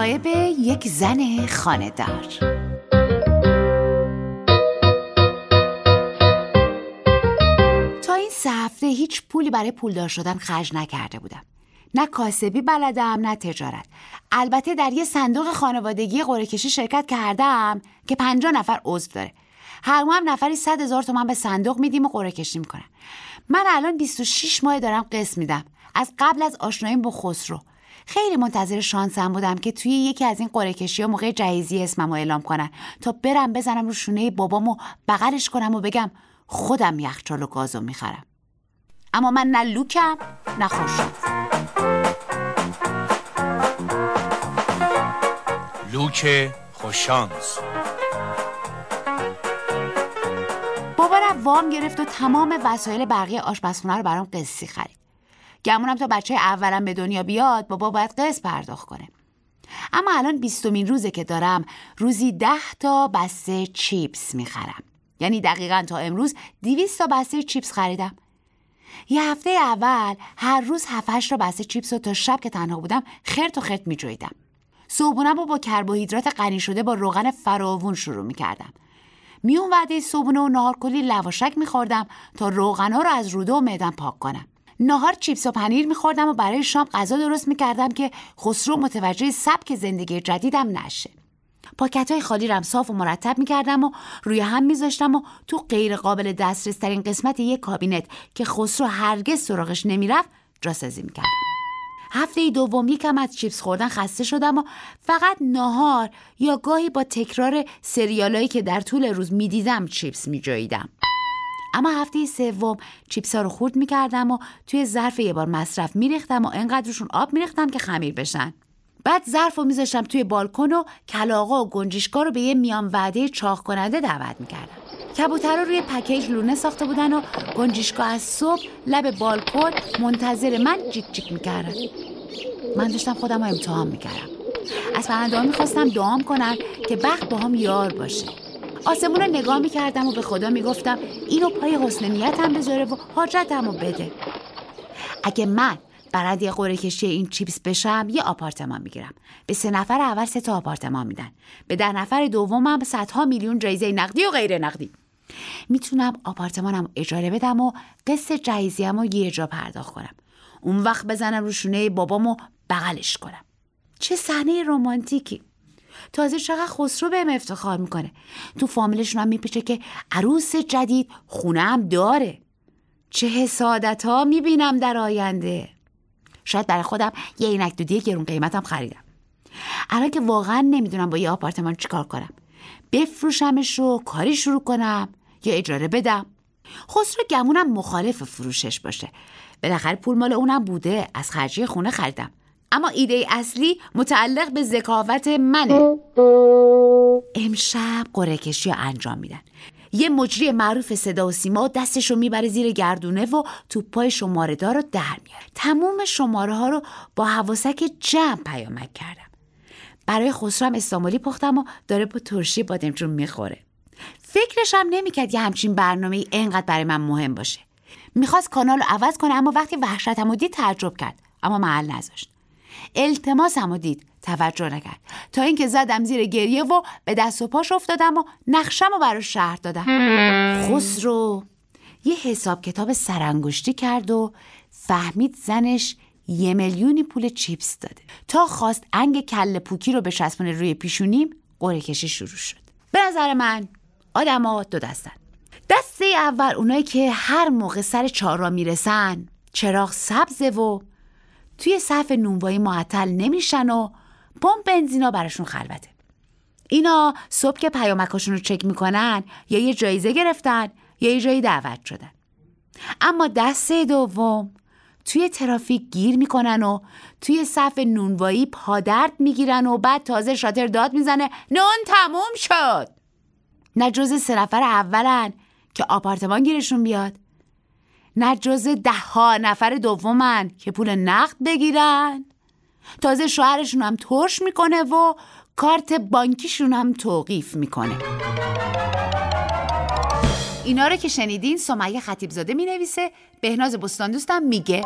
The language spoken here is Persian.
مصائب یک زن خاندار تا این سه هیچ پولی برای پولدار شدن خرج نکرده بودم. نه کاسبی بلدم نه تجارت. البته در یه صندوق خانوادگی قرعه کشی شرکت کردم که پنجاه نفر عضو داره. هر ماه هم نفری صد هزار تومن به صندوق میدیم و قرعه کشی می‌کنن. من الان 26 ماه دارم قسط میدم. از قبل از آشناییم با خسرو. خیلی منتظر شانسم بودم که توی یکی از این قرعه کشی موقع جهیزی اسممو اعلام کنن. تا برم بزنم رو شونه بابامو بغلش کنم و بگم خودم یخچال و گازو می‌خرم. اما من نه لوکم نه خوشم لوک خوششانس. بابارم وام گرفت و تمام وسایل بقیه آشپزخونه رو برام قسطی خرید. گمونم تا بچه اولم به دنیا بیاد بابا باید قسط پرداخت کنه. اما الان بیستمین روزه که دارم روزی ده تا بسته چیپس می‌خرم. یعنی دقیقا تا امروز دیویست تا بسته چیپس خریدم. یه هفته اول هر روز هفتش تا بسته چیپس رو تا شب که تنها بودم خرت و خرت میجویدم. صبحونم رو با کربوهیدرات غنی شده با روغن فراوون شروع می‌کردم. میون وعده صبحونه و نهار کلی لواشک میخوردم تا روغنا رو از روده و معدم پاک کنم. نهار چیپس و پنیر میخوردم و برای شام غذا درست می‌کردم که خسرو متوجه سبک زندگی جدیدم نشه. پاکت های خالی رم صاف و مرتب می‌کردم و روی هم میذاشتم و تو غیر قابل دسترس ترین قسمت یک کابینت که خسرو هرگز سراغش نمی‌رفت جاسازی می‌کردم. هفته دوم یکم از چیپس خوردن خسته شدم و فقط نهار یا گاهی با تکرار سریالایی که در طول روز می‌دیدم چیپس میجاییدم اما هفته سوم چیپس ها رو خورد می‌کردم و توی ظرف یه بار مصرف میریختم و انقدرشون آب میریختم که خمیر بشن. بعد ظرف رو میذاشتم توی بالکن و کلاغا و گنجشکا رو به یه میان وعده چاق کننده دعوت می‌کردم. کبوترها روی پکیج لونه ساخته بودن و گنجشکا از صبح لب بالکن منتظر من جیک جیک می‌کردن. من داشتم خودم رو امتحان می‌کردم. از پرنده می‌خواستم دعام کنن که بخت با هم یار باشه. آسمون رو نگاه می‌کردم و به خدا می‌گفتم اینو پای حسن نیتم بذاره و حاجتم رو بده. اگه من برنده قرعه کشی این چیپس بشم یه آپارتمان می‌گیرم. به سه نفر اول سه تا آپارتمان میدن. به ده نفر دومم صدها میلیون جایزه نقدی و غیر نقدی. می‌تونم آپارتمانم اجاره بدم و قسط جایزیم رو یه جا پرداخت کنم. اون وقت بزنم رو شونه بابامو بغلش کنم. چه صحنه رمانتیکی. تازه چقدر خسرو بهم افتخار می‌کنه. تو فامیلشون هم میپیچه که عروس جدید خونه هم داره. چه حسادت ها می‌بینم در آینده. شاید برای خودم یه عینک دودی گرون قیمتم خریدم. الان که واقعا نمی‌دونم با یه آپارتمان چیکار کنم. بفروشمش رو کاری شروع کنم یا اجاره بدم. خسرو گمونم مخالف فروشش باشه. بالاخره پول مال اونم بوده. از خرجی خونه خریدم. اما ایده اصلی متعلق به ذکاوت منه. امشب قره کشی انجام میدن. یه مجری معروف صدا و سیما دستشو می‌بره زیر گردونه و توپای شماره دار رو در میاره. تموم شماره ها رو با حواسک جمع پیامک کردم. برای خسرو استانبولی پختم و داره با ترشی بادمجون می‌خوره. فکرش هم نمی‌کرد یه همچین برنامه ای انقدر برای من مهم باشه. می‌خواست کانال رو عوض کنه اما وقتی وحشتم دید تعجب کرد اما محل نذاشت. التماسم دید. توجه نکرد. تا اینکه زدم زیر گریه و به دست و پاش افتادم و نقشم رو براش شهر دادم. خسرو یه حساب کتاب سرانگشتی کرد و فهمید زنش یه میلیونی پول چیپس داده. تا خواست انگ کل پوکی رو بچسبونه روی پیشونیم قره کشی شروع شد. به نظر من آدما دو دستن. دسته اول اونایی که هر موقع سر چهارراه می‌رسن چراغ سبزه و توی صف نونوایی معطل نمیشن و پمپ بنزینا براشون خلوته. اینا صبح که پیامکاشون رو چک می‌کنن یا یه جایزه گرفتن یا یه جایی دعوت شدن. اما دسته دوم توی ترافیک گیر می‌کنن و توی صف نونوایی پادرد می‌گیرن و بعد تازه شاتر داد می‌زنه. نون تموم شد! نه جز سه نفر اولن که آپارتمان گیرشون بیاد. نه جز ده ها نفر دومن که پول نقد بگیرن. تازه شوهرشون هم ترش می‌کنه و کارت بانکیشون هم توقیف می‌کنه. اینا رو که شنیدین سمیه خطیبزاده می نویسه بهناز بستان دوستم میگه.